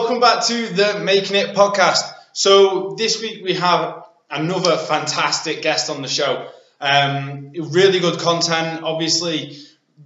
welcome back to the Making It podcast. So, this week we have another fantastic guest on the show. Um, really good content. Obviously,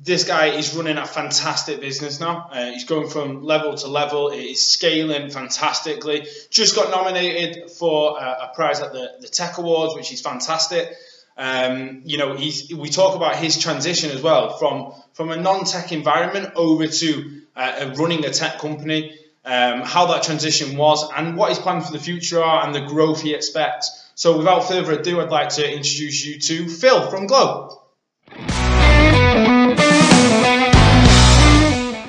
this guy is running a fantastic business now. Uh, he's going from level to level. It is scaling fantastically. Just got nominated for a, a prize at the, the Tech Awards, which is fantastic. Um, you know, he's, we talk about his transition as well from from a non-tech environment over to uh, running a tech company, um, how that transition was, and what his plans for the future are, and the growth he expects. So, without further ado, I'd like to introduce you to Phil from Glow.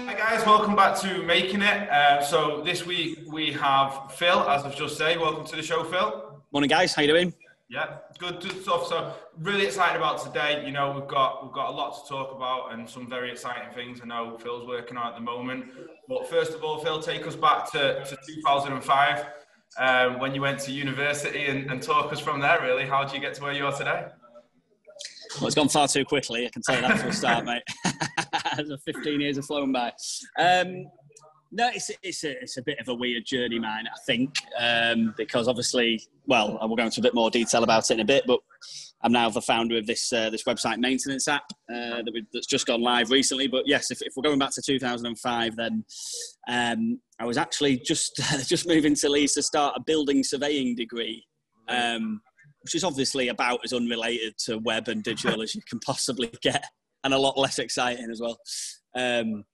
Hi guys, welcome back to Making It. Uh, so this week we have Phil, as I've just said. Welcome to the show, Phil. Morning, guys. How you doing? Yeah, good, stuff. So really excited about today. You know, we've got we've got a lot to talk about and some very exciting things. I know Phil's working on at the moment. But first of all, Phil, take us back to, to 2005 um, when you went to university and, and talk us from there. Really, how did you get to where you are today? Well, it's gone far too quickly. I can tell you that for a start, mate. 15 years have flown by. Um, no, it's, it's, a, it's a bit of a weird journey, man, I think, um, because obviously, well, I will go into a bit more detail about it in a bit, but I'm now the founder of this uh, this website maintenance app uh, that that's just gone live recently. But yes, if, if we're going back to 2005, then um, I was actually just just moving to Leeds to start a building surveying degree. Um, which is obviously about as unrelated to web and digital as you can possibly get, and a lot less exciting as well. Um,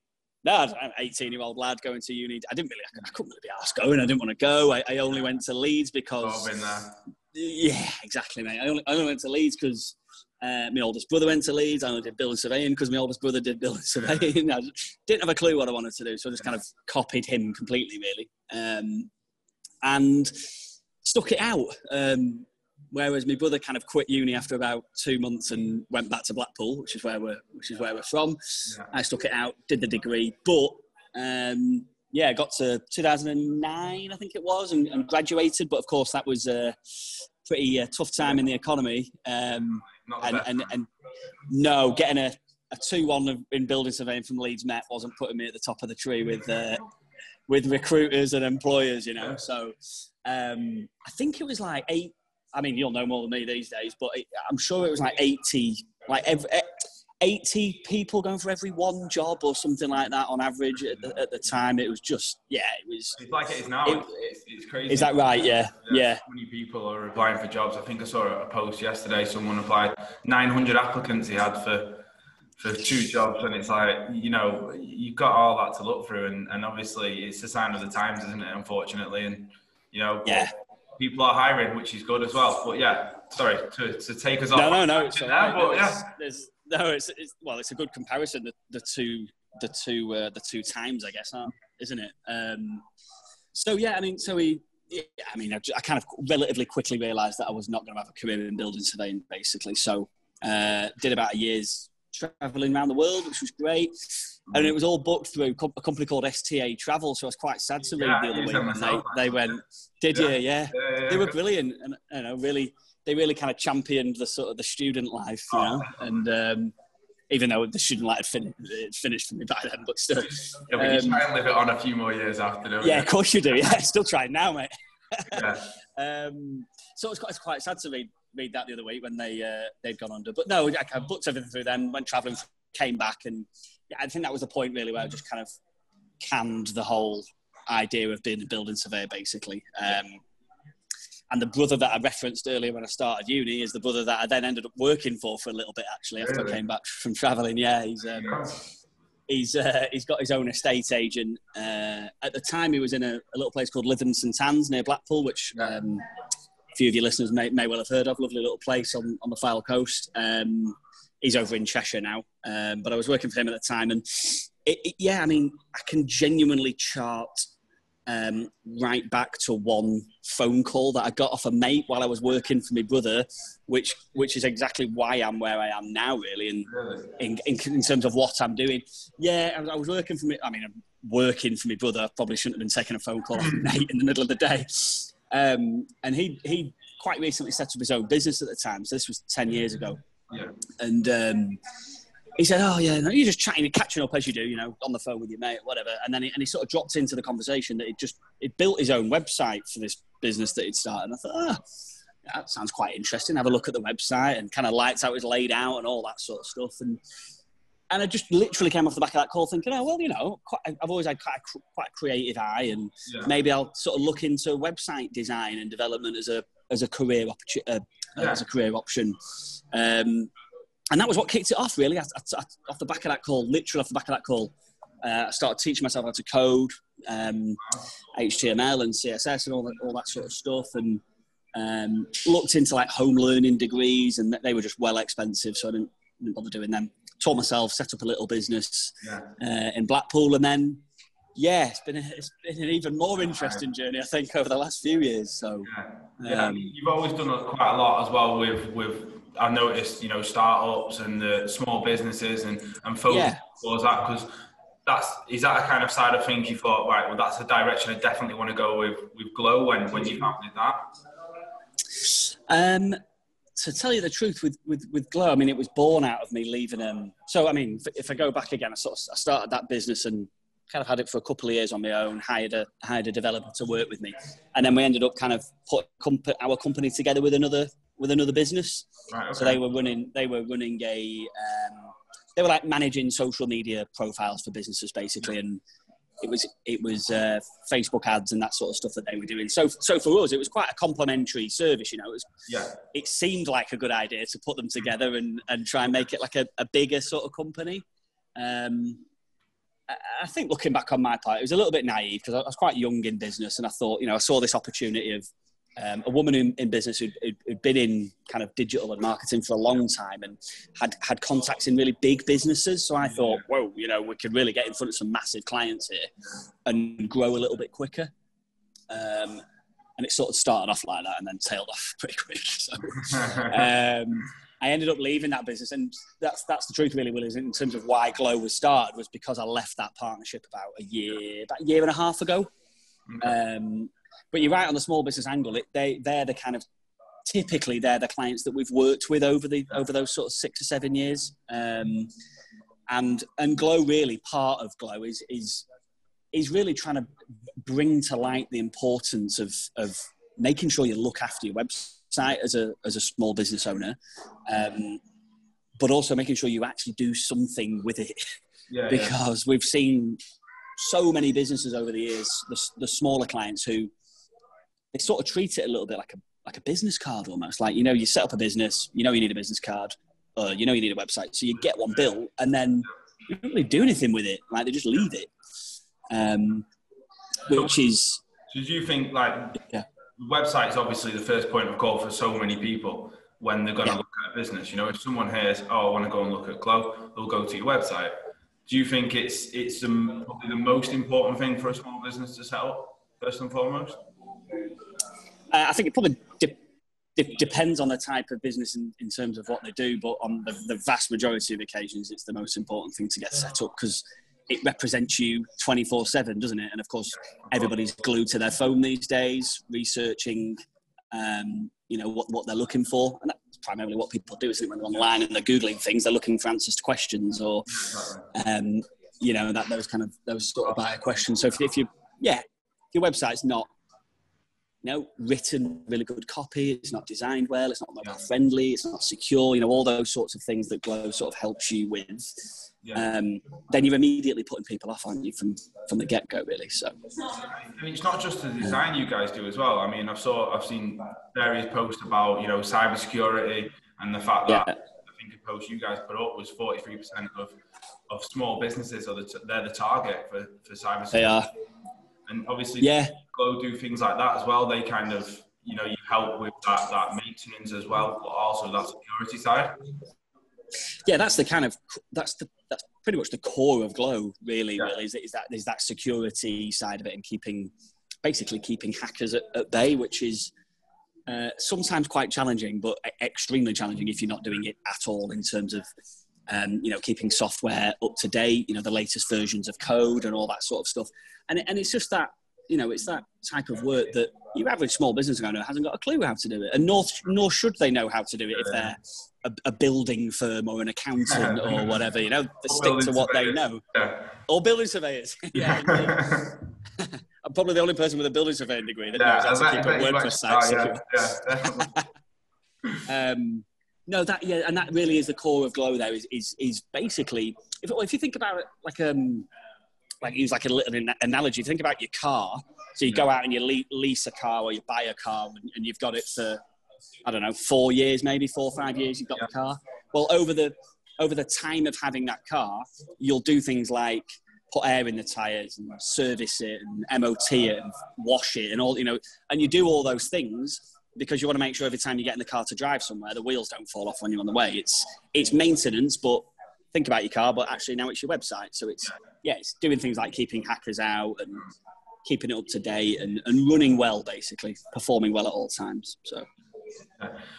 no, I'm 18 year old lad going to uni. I didn't really, I couldn't really be asked going. I didn't want to go. I, I only went to Leeds because. Oh, yeah, exactly, mate. I only, I only went to Leeds because uh, my oldest brother went to Leeds. I only did building surveying because my oldest brother did building surveying. I didn't have a clue what I wanted to do, so I just kind of copied him completely, really, um, and stuck it out. Um, whereas my brother kind of quit uni after about two months and went back to Blackpool, which is where we're which is where we're from. Yeah. I stuck it out, did the degree, but um, yeah, got to 2009, I think it was, and, and graduated. But of course, that was a pretty uh, tough time in the economy. Um, and, and, and no, getting a, a two-one in building surveying from Leeds Met wasn't putting me at the top of the tree with uh, with recruiters and employers, you know. So um, I think it was like eight I mean, you'll know more than me these days, but I'm sure it was like 80, like every, eh, 80 people going for every one job or something like that on average at the, at the time. It was just, yeah, it was. It's like it is now. It, it's, it's, crazy. Is that right? Yeah. Yeah. So many people are applying for jobs. I think I saw a post yesterday. Someone applied 900 applicants he had for for two jobs and it's like you know you've got all that to look through and, and obviously it's a sign of the times isn't it unfortunately and you know yeah people are hiring, which is good as well. But yeah, sorry to, to take us off. No, no, no. It's right. yeah. There's, no, it's, it's, well, it's a good comparison. The, the two, the two, uh, the two times, I guess, isn't it? Um, so yeah, I mean, so we, yeah, I mean, I, I, kind of relatively quickly realised that I was not going to have a career in building surveying, basically. So uh, did about a year's traveling around the world, which was great and it was all booked through a company called STA Travel. So I was quite sad to read yeah, the other week. They, they went, "Did yeah. you? Yeah. Yeah, they were brilliant, and you know, really, they really kind of championed the sort of the student life, you oh. know, and. Um, even though the student life had fin- finished for me by then, but still. Yeah, but um, you try and live it on a few more years after, don't Yeah, you? of course you do. Yeah, still trying now, mate. yeah. um, so it was quite, it's quite sad to read read that the other week when they uh, they'd gone under. But no, I, I booked everything through them, went travelling, came back, and yeah, I think that was the point really where I just kind of canned the whole idea of being a building surveyor, basically. Um, and the brother that I referenced earlier when I started uni is the brother that I then ended up working for for a little bit actually after really? I came back from travelling. Yeah, he's um, he's uh, he's got his own estate agent. Uh, at the time, he was in a, a, little place called Lytham St Anne's near Blackpool, which um, a few of your listeners may, may well have heard of. Lovely little place on, on the Fylde coast. Um, he's over in Cheshire now. Um, but I was working for him at the time, and it, it, yeah, I mean, I can genuinely chart um, right back to one phone call that I got off a mate while I was working for my brother, which which is exactly why I'm where I am now, really, in in, in, in terms of what I'm doing. Yeah, I, I was working for me. I mean, I'm working for my brother. I probably shouldn't have been taking a phone call off a mate in the middle of the day. Um, and he he quite recently set up his own business at the time. So this was ten years ago. Yeah. And um, he said, "Oh yeah, no, you're just chatting, and catching up as you do, you know, on the phone with your mate, whatever." And then he, and he sort of dropped into the conversation that he just he built his own website for this business that he'd started. And I thought, ah, that sounds quite interesting. Have a look at the website and kind of lights how it's laid out and all that sort of stuff. And and I just literally came off the back of that call thinking, oh well, you know, quite, I've always had quite a, quite a creative eye, and yeah. maybe I'll sort of look into website design and development as a as a career opportunity, uh, yeah. as a career option. Um, and that was what kicked it off, really. I, I, I, off the back of that call, literally off the back of that call, uh, I started teaching myself how to code, um, HTML and CSS and all that, all that sort of stuff, and um, looked into like home learning degrees, and they were just well expensive, so I didn't, didn't bother doing them. Taught myself, set up a little business yeah. uh, in Blackpool, and then yeah, it's been a, it's been an even more interesting journey, I think, over the last few years. So, yeah, um, you've always done quite a lot as well with with I noticed, you know, startups and the small businesses and and focus yeah. towards that because that's is that a kind of side of things you thought right? Well, that's the direction I definitely want to go with with Glow when when you founded that. Um, to tell you the truth, with, with, with Glow, I mean, it was born out of me leaving. Um, so, I mean, if I go back again, I sort of I started that business and kind of had it for a couple of years on my own, hired a, hired a developer to work with me. And then we ended up kind of put comp- our company together with another with another business. Right, okay. So they were running they were running a um, they were like managing social media profiles for businesses basically, and it was it was uh, Facebook ads and that sort of stuff that they were doing. So so for us, it was quite a complementary service. You know, it was yeah. It seemed like a good idea to put them together and and try and make it like a, a bigger sort of company. Um, I think looking back on my part, it was a little bit naive because I was quite young in business, and I thought, you know, I saw this opportunity of um, a woman in, in business who'd, who'd, been in kind of digital and marketing for a long time and had had contacts in really big businesses. So I thought, whoa, you know, we could really get in front of some massive clients here and grow a little bit quicker. Um, and it sort of started off like that and then tailed off pretty quick. So um, I ended up leaving that business, and that's that's the truth, really, Will. Is in terms of why Glow was started was because I left that partnership about a year, about a year and a half ago. Um, but you're right on the small business angle. It, they they're the kind of typically they're the clients that we've worked with over the over those sort of six or seven years. Um, and and Glow really part of Glow is is is really trying to bring to light the importance of of making sure you look after your website as a as a small business owner, um, but also making sure you actually do something with it. Yeah, because yeah. we've seen so many businesses over the years, the, the smaller clients who they sort of treat it a little bit like a like a business card almost. Like you know, you set up a business, you know, you need a business card, or you know, you need a website, so you get one built, and then you don't really do anything with it. Like they just leave it, um, which is. So do you think like yeah. website is obviously the first point of call for so many people when they're going to yeah. look at a business? You know, if someone hears, "Oh, I want to go and look at Glow," they'll go to your website. Do you think it's it's the, probably the most important thing for a small business to set up first and foremost? I think it probably de- de- depends on the type of business in, in terms of what they do, but on the, the, vast majority of occasions, it's the most important thing to get set up because it represents you 24 7, doesn't it? And of course, everybody's glued to their phone these days, researching. Um, you know what, what they're looking for, and that's primarily what people do. Isn't? When they're online and they're googling things, they're looking for answers to questions, or um, you know that those kind of those sort of buyer questions. So if, if you, yeah, your website's not you know, written really good copy. It's not designed well. It's not mobile friendly. It's not secure. You know, all those sorts of things that Glow sort of helps you with. Yeah. Um, then you're immediately putting people off, aren't you, from from the get go, really? So. I mean, it's not just the design you guys do as well. I mean, I've saw I've seen various posts about you know cybersecurity and the fact that yeah. I think a post you guys put up was 43 percent of of small businesses are the t- they're the target for for cybersecurity. They are. And obviously, yeah, Glow do things like that as well. They kind of, you know, you help with that, that maintenance as well, but also that security side. Yeah, that's the kind of that's the that's pretty much the core of Glow. Really, yeah. really is, is that is that security side of it and keeping basically keeping hackers at, at bay, which is uh, sometimes quite challenging, but extremely challenging if you're not doing it at all in terms of um, you know keeping software up to date, you know the latest versions of code and all that sort of stuff and, and it's just that you know, it's that type of work that your average small business owner hasn't got a clue how to do it, and nor nor should they know how to do it if they're a, a building firm or an accountant or whatever. You know, they stick to what surveyors. they know. Yeah. Or building surveyors. yeah. I'm probably the only person with a building surveying degree that yeah, knows how to keep a WordPress site yeah, um, no, that yeah, and that really is the core of Glow. There is is is basically if if you think about it like um like use like a little analogy. Think about your car. So you go out and you lease a car or you buy a car and, and you've got it for I don't know four years, maybe four or five years. You've got yeah. the car. Well, over the over the time of having that car, you'll do things like put air in the tires and service it and MOT it and wash it and all you know. And you do all those things because you want to make sure every time you get in the car to drive somewhere, the wheels don't fall off when you're on the way. It's it's maintenance, but think about your car, but actually now it's your website. So it's yeah, it's doing things like keeping hackers out and keeping it up to date and, and running well, basically performing well at all times. So.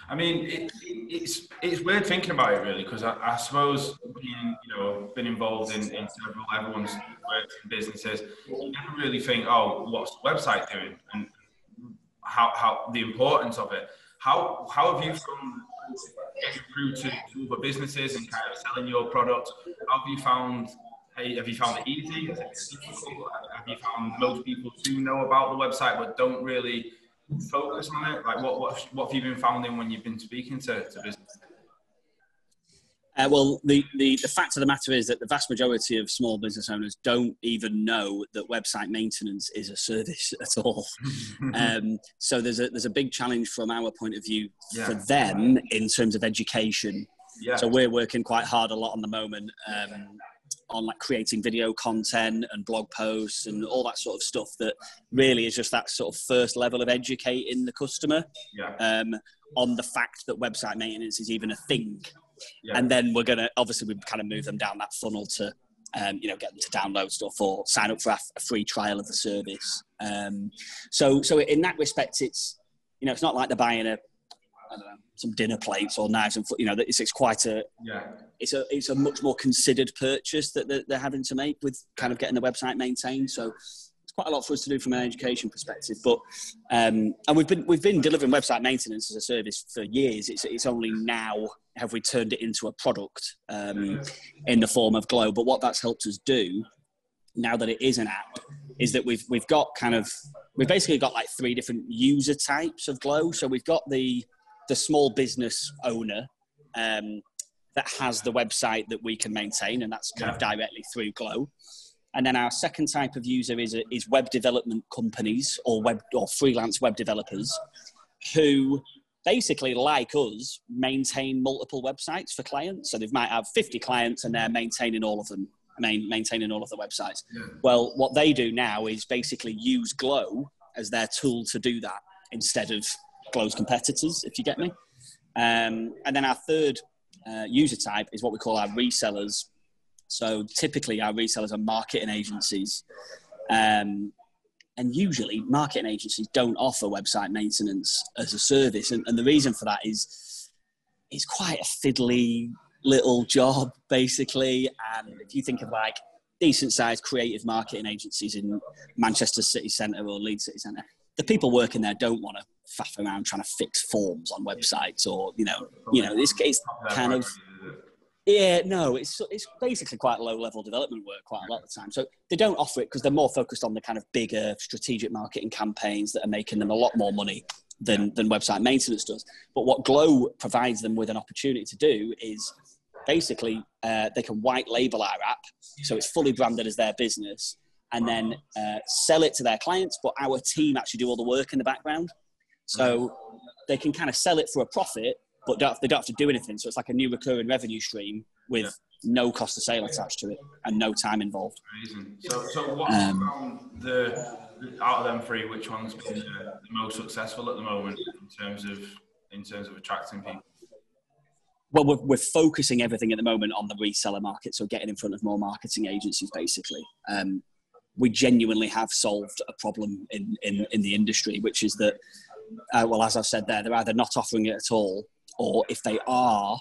I mean, it, it, it's it's weird thinking about it really because I, I, suppose being you know been involved in, in several everyone's businesses, you never really think, oh, what's the website doing and how, how the importance of it. How how have you from getting through to, to other businesses and kind of selling your product? How have you found have you found it easy? Have you found most people do know about the website but don't really focus on it? Like, what what, what have you been finding when you've been speaking to, to business? Uh, well, the, the, the fact of the matter is that the vast majority of small business owners don't even know that website maintenance is a service at all. um, so there's a, there's a big challenge from our point of view yeah. for them in terms of education. Yeah. So we're working quite hard a lot on the moment um, on like creating video content and blog posts and all that sort of stuff that really is just that sort of first level of educating the customer yeah. um, on the fact that website maintenance is even a thing. Yeah. And then we're going to, obviously, we kind of move them down that funnel to, um, you know, get them to download stuff or sign up for a, a free trial of the service. Um, so, so in that respect, it's, you know, it's not like they're buying a I don't know, some dinner plates or knives and you know it's, it's quite a yeah. it's a it's a much more considered purchase that they're, they're having to make with kind of getting the website maintained so it's quite a lot for us to do from an education perspective but um, and we've been we've been delivering website maintenance as a service for years. It's, it's only now have we turned it into a product um, in the form of glow. But what that's helped us do now that it is an app is that we've we've got kind of we've basically got like three different user types of glow. So we've got the the small business owner um, that has the website that we can maintain, and that's kind of directly through Glow. And then our second type of user is, is web development companies or web or freelance web developers who basically, like us, maintain multiple websites for clients. So they might have 50 clients and they're maintaining all of them, main, maintaining all of the websites. Yeah. Well, what they do now is basically use Glow as their tool to do that instead of close competitors, if you get me. Um, and then our third uh, user type is what we call our resellers. So typically, our resellers are marketing agencies. Um, and usually, marketing agencies don't offer website maintenance as a service. And, and the reason for that is it's quite a fiddly little job, basically. And if you think of like decent sized creative marketing agencies in Manchester City Centre or Leeds City Centre, the people working there don't want to faff around trying to fix forms on websites or you know you know this case kind of yeah no it's it's basically quite low level development work quite a lot of the time. So they don't offer it because they're more focused on the kind of bigger strategic marketing campaigns that are making them a lot more money than than website maintenance does. But what glow provides them with an opportunity to do is basically uh, they can white label our app. So it's fully branded as their business and then uh, sell it to their clients but our team actually do all the work in the background. So they can kind of sell it for a profit, but don't, they don't have to do anything. So it's like a new recurring revenue stream with yeah. no cost of sale attached to it and no time involved. Amazing. So, so what's um, the out of them three, which one's been the, the most successful at the moment in terms of in terms of attracting people? well, we're, we're, focusing everything at the moment on the reseller market, so getting in front of more marketing agencies, basically. Um, we genuinely have solved a problem in, in, in the industry, which is that uh, well, as I've said there, they're either not offering it at all, or if they are,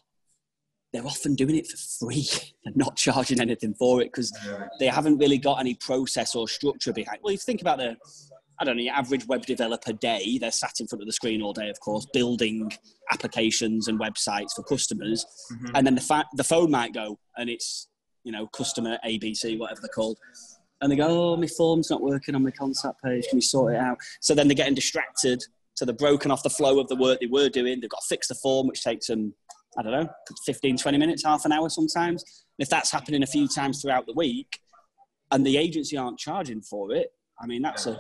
they're often doing it for free and not charging anything for it because they haven't really got any process or structure behind. Well, if you think about the I don't know, your average web developer day, they're sat in front of the screen all day, of course, building applications and websites for customers. Mm-hmm. And then the, fa- the phone might go and it's, you know, customer ABC, whatever they're called. And they go, oh, my form's not working on my contact page. Can you sort it out? So then they're getting distracted. So they're broken off the flow of the work they were doing. They've got to fix the form, which takes them, I don't know, 15, 20 minutes, half an hour sometimes. And if that's happening a few times throughout the week and the agency aren't charging for it, I mean, that's a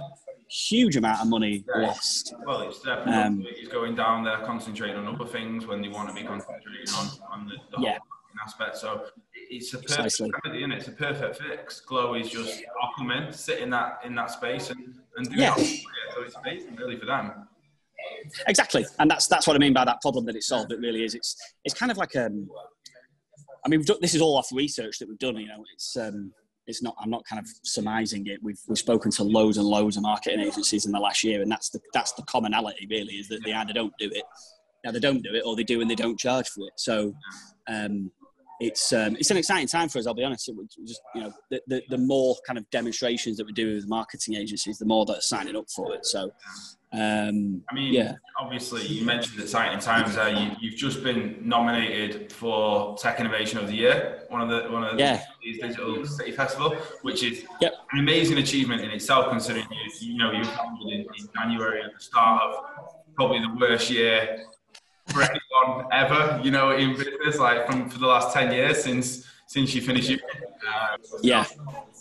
huge amount of money yeah. lost. Well, it's definitely um, going down there concentrating on other things when they want to be concentrating on, on the, the yeah. aspect. So it's a perfect remedy, and it's a perfect fix. Glow is just I'll come in, sit in that in that space, and, and do yeah. that. So it's amazing, really, for them. Exactly, and that's that's what I mean by that problem that it solved. It really is. It's it's kind of like um, I mean, this is all off research that we've done. You know, it's um, it's not. I'm not kind of surmising it. We've we've spoken to loads and loads of marketing agencies in the last year, and that's the that's the commonality really is that they either don't do it, now they don't do it, or they do and they don't charge for it. So. Um, it's um, it's an exciting time for us. I'll be honest. It just you know the, the, the more kind of demonstrations that we do with marketing agencies, the more that are signing up for it. So um, I mean, yeah. obviously, you mentioned exciting times there. You, have just been nominated for Tech Innovation of the Year, one of the one of yeah. these digital city festival, which is yep. an amazing achievement in itself. Considering you, you know you founded in, in January at the start of probably the worst year for anyone ever. You know, in business, like from for the last ten years since since you finished. Uh, yeah,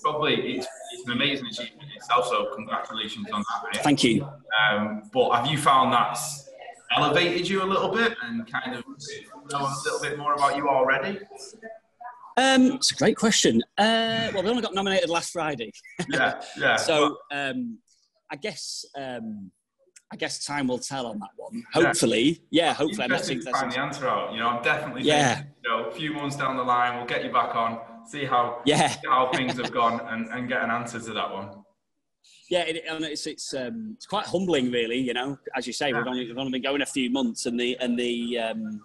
probably it's, it's an amazing achievement itself. So congratulations on that. Thank you. Um, but have you found that's elevated you a little bit and kind of know a little bit more about you already? Um, it's a great question. Uh, well, we only got nominated last Friday. yeah, yeah. so um, I guess um, I guess time will tell on that one. Hopefully, yeah. yeah hopefully, I'm not to find the answer out. You know, I'm definitely yeah. Thinking, you know, a few months down the line, we'll get you back on, see how yeah how things have gone, and, and get an answer to that one yeah, it, it's it's um, it's quite humbling, really. You know, as you say, we've only we've only been going a few months, and the and the um,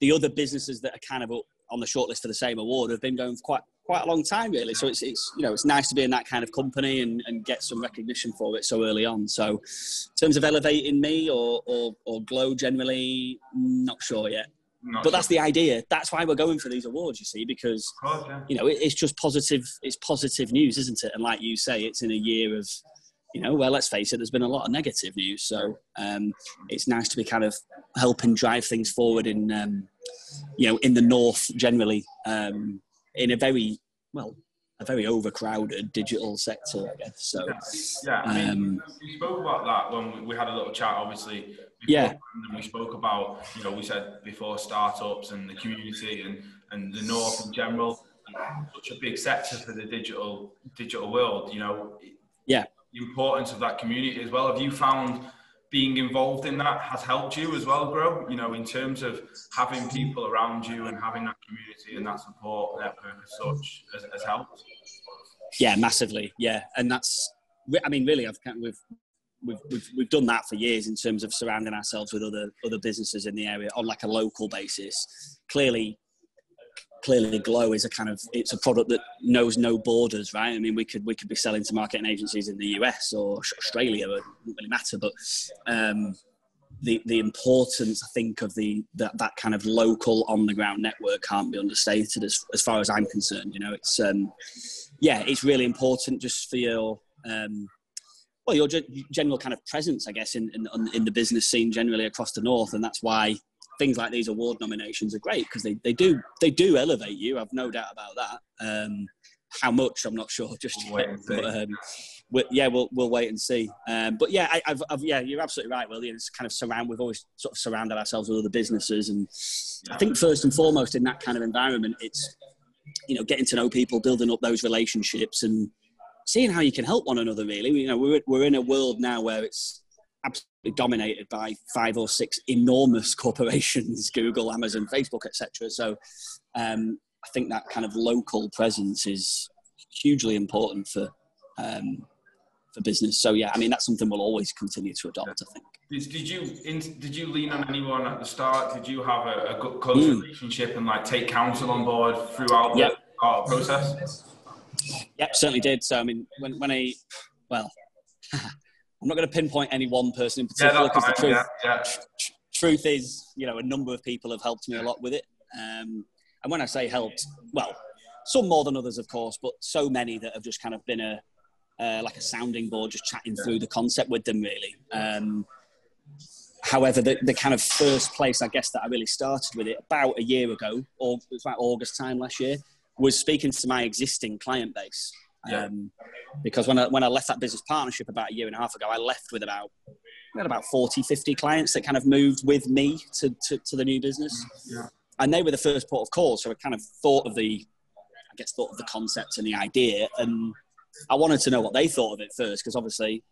the other businesses that are kind of on the shortlist for the same award have been going for quite quite a long time, really. So it's it's you know it's nice to be in that kind of company and, and get some recognition for it so early on. So, in terms of elevating me or or, or Glow generally, not sure yet. Not but that's the idea. That's why we're going for these awards, you see, because you know it, it's just positive. It's positive news, isn't it? And like you say, it's in a year of, you know, well, let's face it, there's been a lot of negative news. So um, it's nice to be kind of helping drive things forward in, um, you know, in the north generally, um, in a very well a very overcrowded digital sector, I guess. So, yeah, I mean, um, we spoke about that when we had a little chat, obviously. yeah. And we spoke about, you know, we said before startups and the community and, and the North in general, such a big sector for the digital digital world, you know. Yeah. The importance of that community as well. Have you found being involved in that has helped you as well grow you know in terms of having people around you and having that community and that support network as such has, has helped yeah massively yeah and that's i mean really i've kind of, we've We've, we've, we've done that for years in terms of surrounding ourselves with other other businesses in the area on like a local basis. Clearly, clearly glow is a kind of it's a product that knows no borders right? I mean we could we could be selling to marketing agencies in the us or australia it doesn't really matter. But um, the the importance i think of the that, that kind of local on the ground network can't be understated as, as far as i'm concerned you know? It's um, yeah it's really important just for your um, well your general kind of presence i guess in, in in the business scene generally across the north. And that's why things like these award nominations are great because they, they do they do elevate you. I've no doubt about that. Um, how much I'm not sure just we'll yet, but, um, yeah, we'll we'll wait and see. Um, but yeah, I, have yeah, you're absolutely right, William. It's kind of surround. We've always sort of surrounded ourselves with other businesses, and I think first and foremost in that kind of environment, it's you know getting to know people, building up those relationships, and seeing how you can help one another. Really, you know, we're we're in a world now where it's dominated by five or six enormous corporations google amazon facebook etc so um, i think that kind of local presence is hugely important for um, for business. So yeah i mean that's something we'll always continue to adopt i think. Did, did you did you lean on anyone at the start? Did you have a, a good close mm. relationship and like take counsel on board throughout the process? Yep certainly did. So i mean when, when i well I'm not going to pinpoint any one person in particular because yeah, the truth, yeah, yeah. tr- truth is, you know, a number of people have helped me a lot with it. Um, and when I say helped, well, some more than others, of course, but so many that have just kind of been a uh, like a sounding board, just chatting through the concept with them, really. Um, however, the, the kind of first place, I guess, that I really started with it about a year ago, or it was about August time last year, was speaking to my existing client base. Yeah. Um, because when I, when I left that business partnership about a year and a half ago, I left with about we had about 40, 50 clients that kind of moved with me to, to, to the new business. Yeah. And they were the first port of call. So I kind of thought of the, I guess, thought of the concept and the idea. And I wanted to know what they thought of it first, because obviously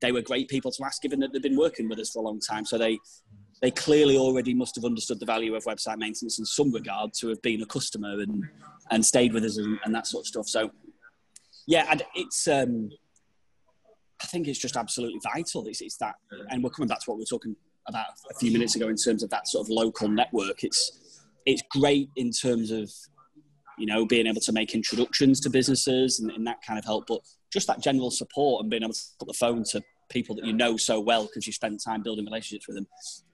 they were great people to ask, given that they've been working with us for a long time. So they, they clearly already must have understood the value of website maintenance in some regard to have been a customer and, and stayed with us and, and that sort of stuff. So, yeah, and it's, um, I think it's just absolutely vital. It's, it's that, and we're coming back to what we were talking about a few minutes ago in terms of that sort of local network. It's, it's great in terms of, you know, being able to make introductions to businesses and, and that kind of help, but just that general support and being able to put the phone to people that you know so well because you spend time building relationships with them.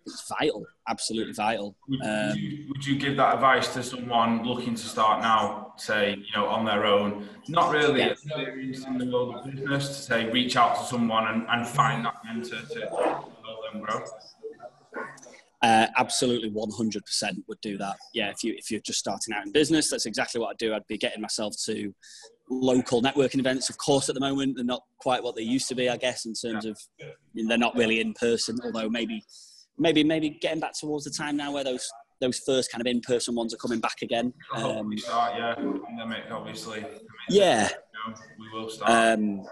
It's vital, absolutely vital. Would, Um, would, you, would you give that advice to someone looking to start now, say, you know, on their own, not really Yeah. experienced in the world of business, to say, reach out to someone and, and find that mentor to help them grow? Uh, absolutely, one hundred percent would do that. Yeah, if you if you're just starting out in business, that's exactly what I'd do. I'd be getting myself to local networking events. Of course, at the moment, they're not quite what they used to be. I guess in terms of I mean, they're not really in person. Although maybe maybe maybe getting back towards the time now where those those first kind of in person ones are coming back again. Um, we start, yeah. Pandemic, obviously. yeah, we will start. Um,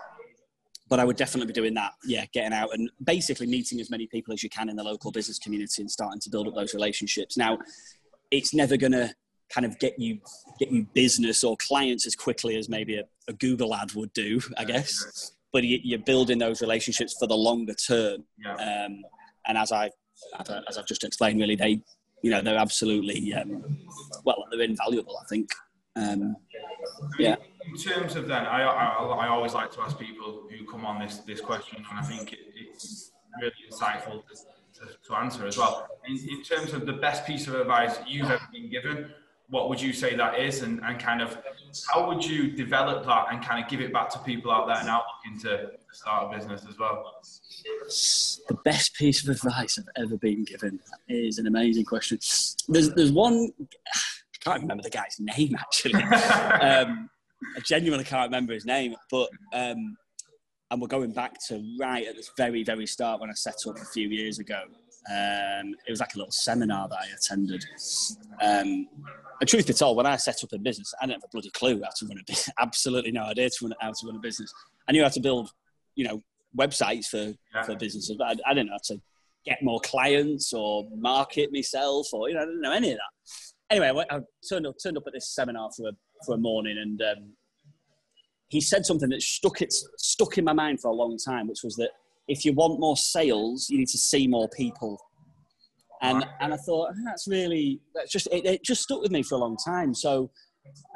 but I would definitely be doing that. Yeah, getting out and basically meeting as many people as you can in the local business community and starting to build up those relationships. Now, it's never going to kind of get you get you business or clients as quickly as maybe a, a Google ad would do, I guess. But you, you're building those relationships for the longer term. yeah. Um, and as I as I've just explained, really, they you know they're absolutely um, well, they're invaluable. I think. Um, yeah. In terms of then, I, I, I always like to ask people who come on this, this question, and I think it, it's really insightful to, to, to answer as well. In, in terms of the best piece of advice you've ever been given, what would you say that is, and, and kind of how would you develop that and kind of give it back to people out there now looking to start a business as well? The best piece of advice I've ever been given is an amazing question. There's, there's one, I can't remember the guy's name actually. um, I genuinely can't remember his name, but, um, and we're going back to right at this very, very start when I set up a few years ago. Um, it was like a little seminar that I attended. Um, and truth be told, when I set up a business, I didn't have a bloody clue how to run a business. Absolutely no idea to run, how to run a business. I knew how to build, you know, websites for, Yeah. for businesses, but I, I didn't know how to get more clients or market myself or, you know, I didn't know any of that. Anyway, I, I turned, up, turned up at this seminar for a, for a morning and um, he said something that stuck, it, stuck in my mind for a long time, which was that if you want more sales, you need to see more people. And, and I thought, "Ah, that's really, that's just, it, it just stuck with me for a long time. So,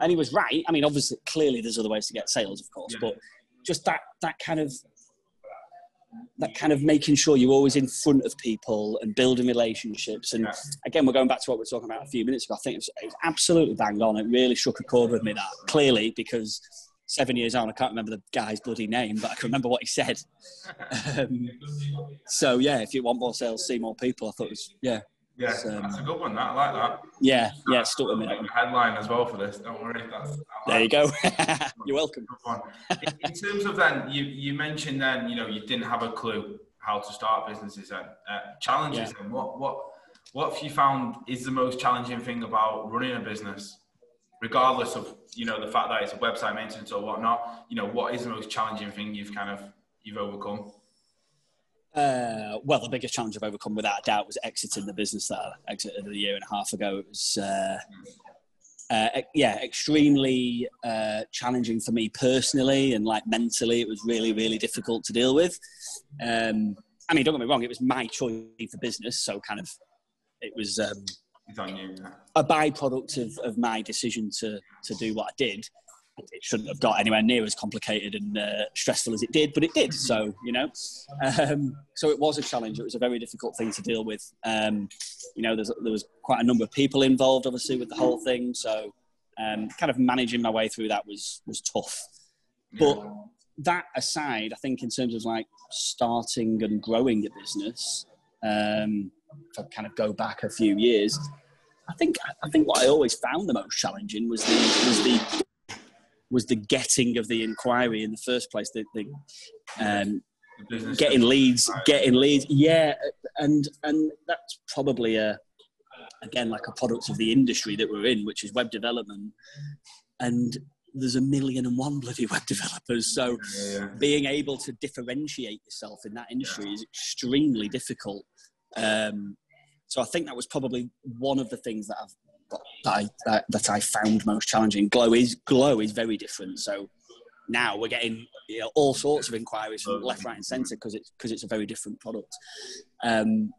and he was right. I mean, obviously, clearly there's other ways to get sales, of course, Yeah. but just that, that kind of, that kind of making sure you're always in front of people and building relationships. And again, we're going back to what we were talking about a few minutes ago. I think it's, it's absolutely bang on. It really shook a chord with me that clearly because seven years on, I can't remember the guy's bloody name, but I can remember what he said. Um, so yeah, if you want more sales, see more people. I thought it was yeah, Yeah, um, that's a good one. That I like that. yeah, yeah. It stuck with me. Like headline as well for this. Don't worry. That's, I There you go. You're welcome. In, terms of then, you, you mentioned then, you know, you didn't have a clue how to start businesses and Uh, challenges Yeah. then, what, what, what have you found is the most challenging thing about running a business? Regardless of, you know, the fact that it's a website maintenance or whatnot, you know, what is the most challenging thing you've kind of, you've overcome? Uh, well, the biggest challenge I've overcome, without a doubt, was exiting the business that I exited a year and a half ago. It was, uh, uh, yeah, extremely uh, challenging for me personally and like mentally. It was really, really difficult to deal with. Um, I mean, don't get me wrong; it was my choice for business, so kind of, it was um, It's on you. yeah. a byproduct of, of my decision to to do what I did. it shouldn't have got anywhere near as complicated and uh, stressful as it did, but it did. So you know, um, so it was a challenge. It was a very difficult thing to deal with. Um, you know, there was quite a number of people involved, obviously, with the whole thing. So um, kind of managing my way through that was was tough. But that aside, I think in terms of like starting and growing a business, um, if I kind of go back a few years, I think I think what I always found the most challenging was the was the was the getting of the inquiry in the first place. The, the, um, the getting leads, getting leads, yeah, and and that's probably a again like a product of the industry that we're in, which is web development, and there's a million and one bloody web developers. So yeah, yeah. being able to differentiate yourself in that industry yeah. is extremely difficult. Um, so I think that was probably one of the things that I've that I, that, that I found most challenging. Glow is glow is very different. So now we're getting you know, all sorts of inquiries from left, right, and centre because it's because it's a very different product. Um,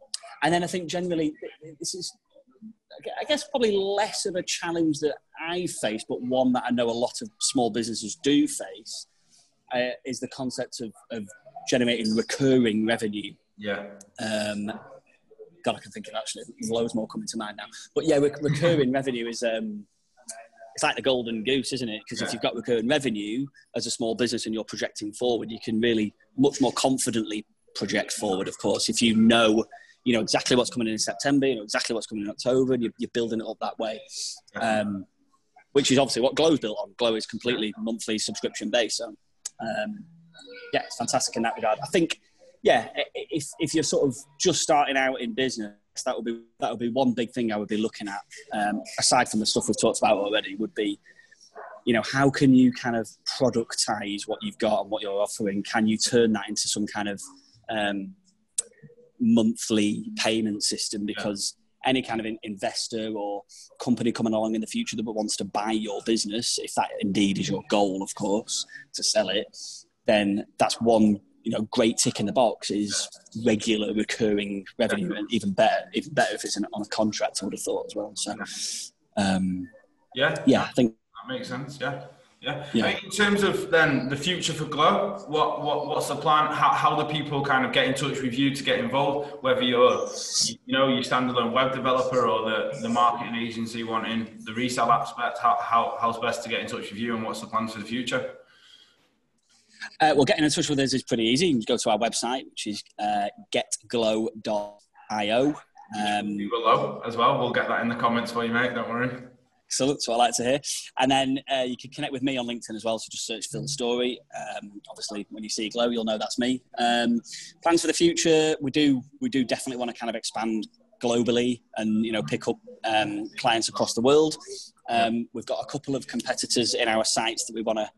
and then I think generally this is, I guess, probably less of a challenge that I face, but one that I know a lot of small businesses do face, uh, is the concept of, of generating recurring revenue. Yeah. Um, God, I can think of actually loads more coming to mind now. But yeah, recurring revenue is um, it's like the golden goose, isn't it? Because yeah. if you've got recurring revenue as a small business and you're projecting forward, you can really much more confidently project forward. Of course, if you know you know exactly what's coming in September, you know exactly what's coming in October, and you're, you're building it up that way. Um, which is obviously what Glow's built on. Glow is completely monthly subscription based. So, um, yeah, it's fantastic in that regard. I think yeah, if if you're sort of just starting out in business, that would be that would be one big thing I would be looking at. Um, aside from the stuff we've talked about already, would be, you know, how can you kind of productize what you've got and what you're offering? Can you turn that into some kind of um, monthly payment system? Because yeah. any kind of investor or company coming along in the future that wants to buy your business, if that indeed is your goal, of course, to sell it, then that's one you know, great tick in the box is regular recurring revenue, and even better, even better if it's in, on a contract. I would have thought as well. So, um, yeah, yeah, I think that makes sense. Yeah. Yeah. yeah. In terms of then the future for Glow, what, what what's the plan? How, how do people kind of get in touch with you to get involved? Whether you're you know your standalone web developer or the, the marketing agency wanting the resale aspect, how, how how's best to get in touch with you and what's the plans for the future? Uh, well, getting in touch with us is pretty easy. You can go to our website, which is uh, getglow.io. Um, below as well. We'll get that in the comments for you, mate. Don't worry. Excellent. That's what I like to hear. And then uh, you can connect with me on LinkedIn as well. So just search Phil Story. Um, obviously, when you see Glow, you'll know that's me. Um, plans for the future: we do we do definitely want to kind of expand globally and you know pick up um, clients across the world. Um, we've got a couple of competitors in our sights that we want to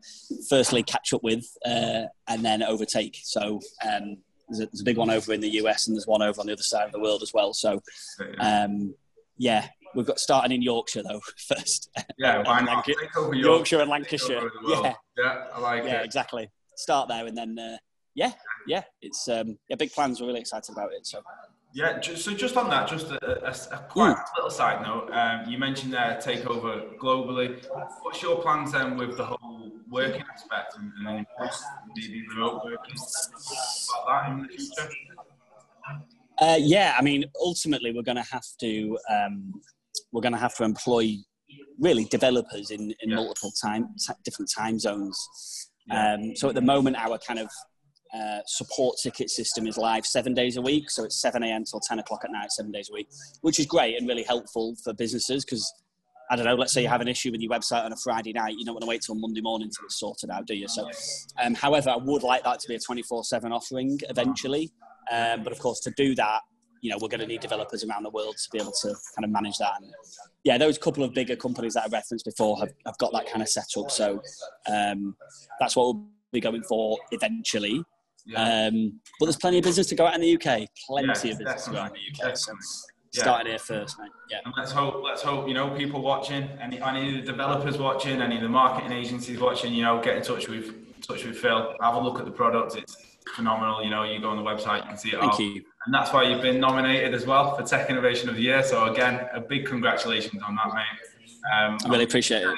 firstly catch up with uh, and then overtake. So um, there's, a, there's, a, big one over in the US and there's one over on the other side of the world as well. So um, yeah, we've got starting in Yorkshire though first. Yeah, why not? Yorkshire, Yorkshire and Lancashire. Yeah, yeah, I like yeah, it. exactly. Start there and then uh, yeah, yeah, it's um, yeah, big plans. We're really excited about it. So yeah, so just on that, just a, a, a quite mm. little side note. Um, you mentioned there takeover globally. What's your plans then with the whole working aspect and, and then maybe remote working about that in the future? Uh, yeah, I mean, ultimately, we're going to have to um, we're going to have to employ really developers in, in yeah. multiple time different time zones. Yeah. Um, so at the moment, our kind of uh, support ticket system is live seven days a week. So it's 7 a.m. till 10 o'clock at night, seven days a week, which is great and really helpful for businesses because I don't know, let's say you have an issue with your website on a Friday night, you don't want to wait till Monday morning until it's sorted out, do you? So, um, however, I would like that to be a 24 7 offering eventually. Um, but of course, to do that, you know, we're going to need developers around the world to be able to kind of manage that. And yeah, those couple of bigger companies that I referenced before have, have got that kind of set up. So um, that's what we'll be going for eventually. Yeah. Um, but there's plenty of business to go out in the UK. Plenty of business to go out in the UK. So yeah. starting here first, mate. Yeah. And let's hope. Let's hope. You know, people watching, any any of the developers watching, any of the marketing agencies watching. You know, get in touch with touch with Phil. Have a look at the product. It's phenomenal. You know, you go on the website, you can see it Thank all. You. And that's why you've been nominated as well for Tech Innovation of the Year. So again, a big congratulations on that, mate. Um, I really appreciate it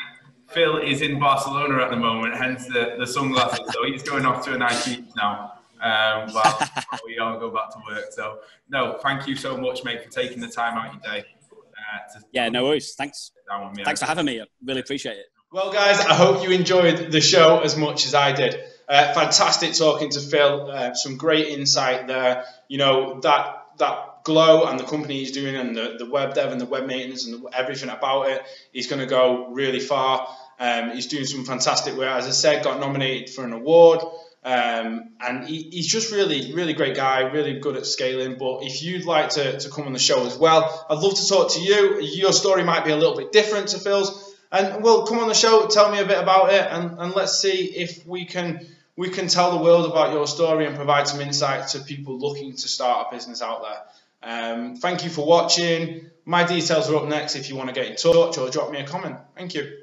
Phil is in Barcelona at the moment, hence the, the sunglasses. So he's going off to a nice beach now. Um, while we all go back to work. So, no, thank you so much, mate, for taking the time out your day. Uh, yeah, no worries. Thanks. Thanks for having me. I really appreciate it. Well, guys, I hope you enjoyed the show as much as I did. Uh, fantastic talking to Phil. Uh, some great insight there. You know that that glow and the company he's doing and the, the web dev and the web maintenance and the, everything about it, he's going to go really far. Um, he's doing some fantastic work. As I said, got nominated for an award. Um, and he, he's just really, really great guy, really good at scaling. But if you'd like to, to come on the show as well, I'd love to talk to you. Your story might be a little bit different to Phil's. And well, come on the show, tell me a bit about it, and, and let's see if we can we can tell the world about your story and provide some insight to people looking to start a business out there. Um, thank you for watching. My details are up next if you want to get in touch or drop me a comment. Thank you.